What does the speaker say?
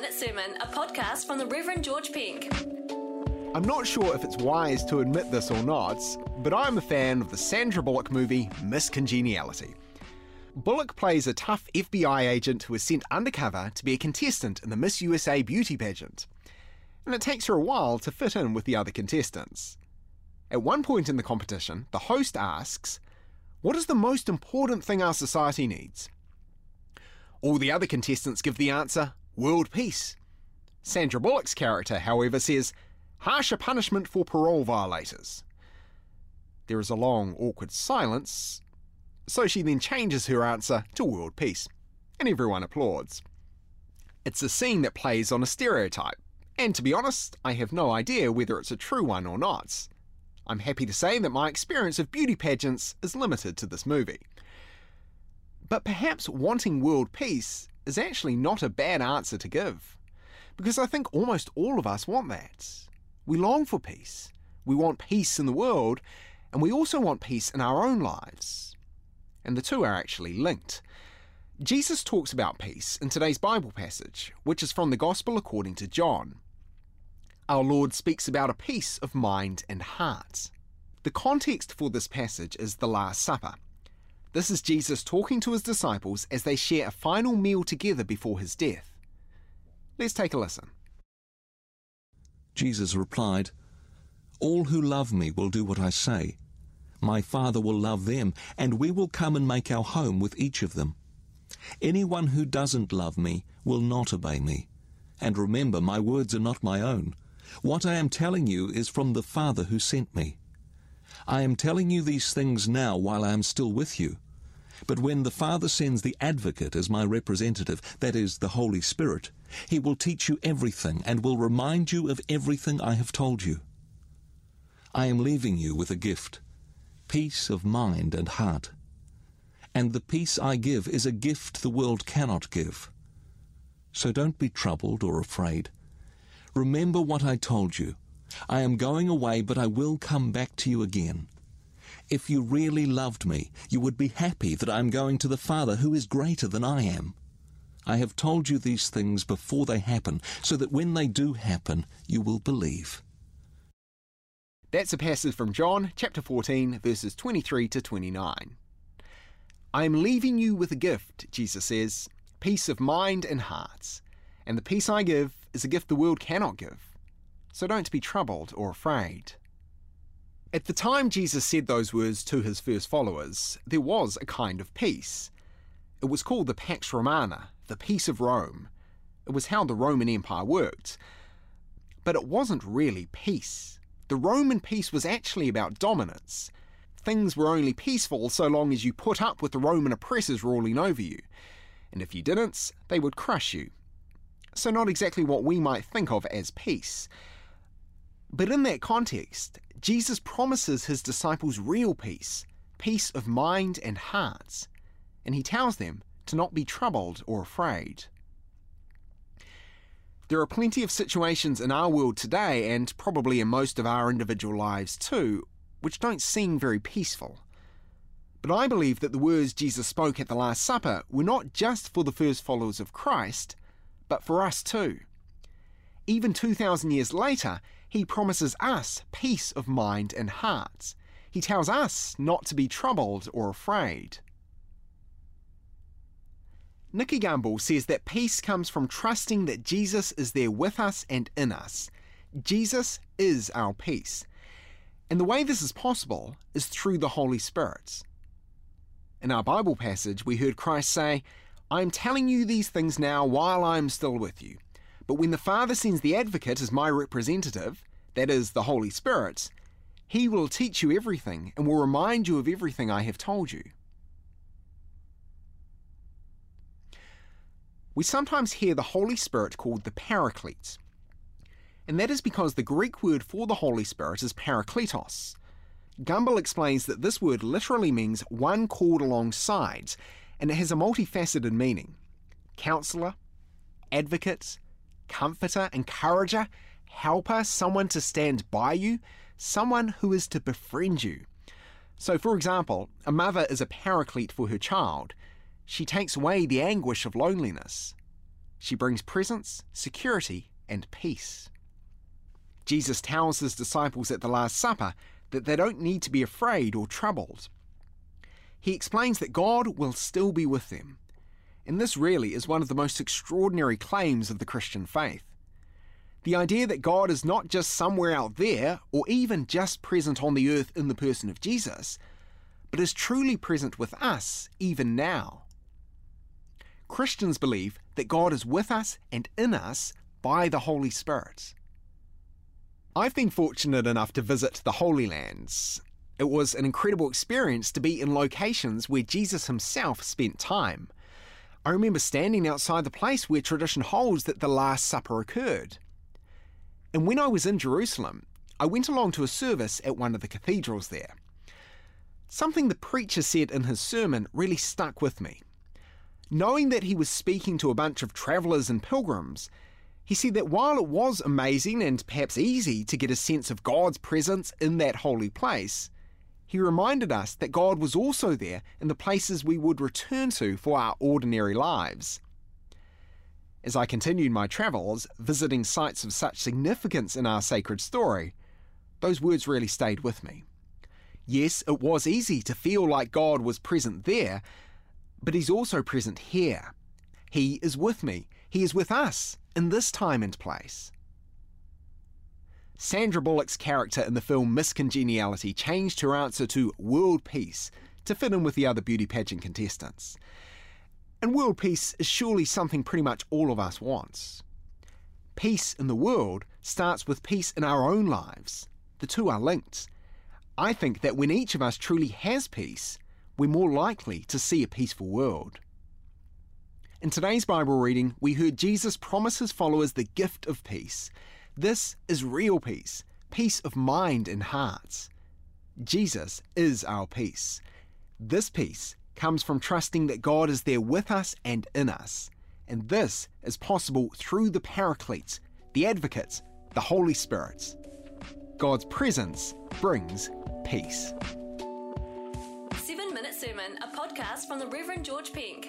Minute Sermon, a podcast from the Reverend George Pink. I'm not sure if it's wise to admit this or not, but I'm a fan of the Sandra Bullock movie Miss Congeniality. Bullock plays a tough FBI agent who is sent undercover to be a contestant in the Miss USA beauty pageant. And it takes her a while to fit in with the other contestants. At one point in the competition, the host asks, What is the most important thing our society needs? All the other contestants give the answer, World peace. Sandra Bullock's character, however, says, harsher punishment for parole violators. There is a long, awkward silence, so she then changes her answer to world peace, and everyone applauds. It's a scene that plays on a stereotype, and to be honest, I have no idea whether it's a true one or not. I'm happy to say that my experience of beauty pageants is limited to this movie. But perhaps wanting world peace is actually not a bad answer to give, because I think almost all of us want that. We long for peace. We want peace in the world, and we also want peace in our own lives. And the two are actually linked. Jesus talks about peace in today's Bible passage, which is from the Gospel according to John. Our Lord speaks about a peace of mind and heart. The context for this passage is the Last Supper. This is Jesus talking to his disciples as they share a final meal together before his death. Let's take a listen. Jesus replied, All who love me will do what I say. My Father will love them, and we will come and make our home with each of them. Anyone who doesn't love me will not obey me. And remember, my words are not my own. What I am telling you is from the Father who sent me. I am telling you these things now while I am still with you. But when the Father sends the Advocate as my representative, that is, the Holy Spirit, he will teach you everything and will remind you of everything I have told you. I am leaving you with a gift peace of mind and heart. And the peace I give is a gift the world cannot give. So don't be troubled or afraid. Remember what I told you. I am going away, but I will come back to you again. If you really loved me, you would be happy that I am going to the Father who is greater than I am. I have told you these things before they happen, so that when they do happen, you will believe. That's a passage from John chapter 14, verses 23 to 29. I am leaving you with a gift, Jesus says, peace of mind and hearts. And the peace I give is a gift the world cannot give. So don't be troubled or afraid. At the time Jesus said those words to his first followers, there was a kind of peace. It was called the Pax Romana, the Peace of Rome. It was how the Roman Empire worked. But it wasn't really peace. The Roman peace was actually about dominance. Things were only peaceful so long as you put up with the Roman oppressors ruling over you. And if you didn't, they would crush you. So, not exactly what we might think of as peace. But in that context, Jesus promises his disciples real peace, peace of mind and hearts, and he tells them to not be troubled or afraid. There are plenty of situations in our world today, and probably in most of our individual lives too, which don't seem very peaceful. But I believe that the words Jesus spoke at the Last Supper were not just for the first followers of Christ, but for us too. Even 2,000 years later, he promises us peace of mind and heart. He tells us not to be troubled or afraid. Nicky Gumbel says that peace comes from trusting that Jesus is there with us and in us. Jesus is our peace. And the way this is possible is through the Holy Spirit. In our Bible passage, we heard Christ say, I am telling you these things now while I am still with you. But when the Father sends the Advocate as my representative, that is, the Holy Spirit, he will teach you everything and will remind you of everything I have told you. We sometimes hear the Holy Spirit called the Paraclete, and that is because the Greek word for the Holy Spirit is parakletos. Gumbel explains that this word literally means one called alongside, and it has a multifaceted meaning counselor, advocate, comforter, encourager, helper, someone to stand by you, someone who is to befriend you. So, for example, a mother is a paraclete for her child. She takes away the anguish of loneliness. She brings presence, security, and peace. Jesus tells his disciples at the Last Supper that they don't need to be afraid or troubled. He explains that God will still be with them. And this really is one of the most extraordinary claims of the Christian faith. The idea that God is not just somewhere out there or even just present on the earth in the person of Jesus, but is truly present with us even now. Christians believe that God is with us and in us by the Holy Spirit. I've been fortunate enough to visit the Holy Lands. It was an incredible experience to be in locations where Jesus himself spent time. I remember standing outside the place where tradition holds that the Last Supper occurred. And when I was in Jerusalem, I went along to a service at one of the cathedrals there. Something the preacher said in his sermon really stuck with me. Knowing that he was speaking to a bunch of travellers and pilgrims, he said that while it was amazing and perhaps easy to get a sense of God's presence in that holy place, he reminded us that God was also there in the places we would return to for our ordinary lives. As I continued my travels, visiting sites of such significance in our sacred story, those words really stayed with me. Yes, it was easy to feel like God was present there, but He's also present here. He is with me. He is with us in this time and place. Sandra Bullock's character in the film Miss Congeniality changed her answer to world peace to fit in with the other beauty pageant contestants. And world peace is surely something pretty much all of us wants. Peace in the world starts with peace in our own lives. The two are linked. I think that when each of us truly has peace, we're more likely to see a peaceful world. In today's Bible reading, we heard Jesus promise his followers the gift of peace. This is real peace, peace of mind and hearts. Jesus is our peace. This peace comes from trusting that God is there with us and in us. And this is possible through the Paracletes, the Advocates, the Holy Spirits. God's presence brings peace. Seven Minute Sermon, a podcast from the Reverend George Pink.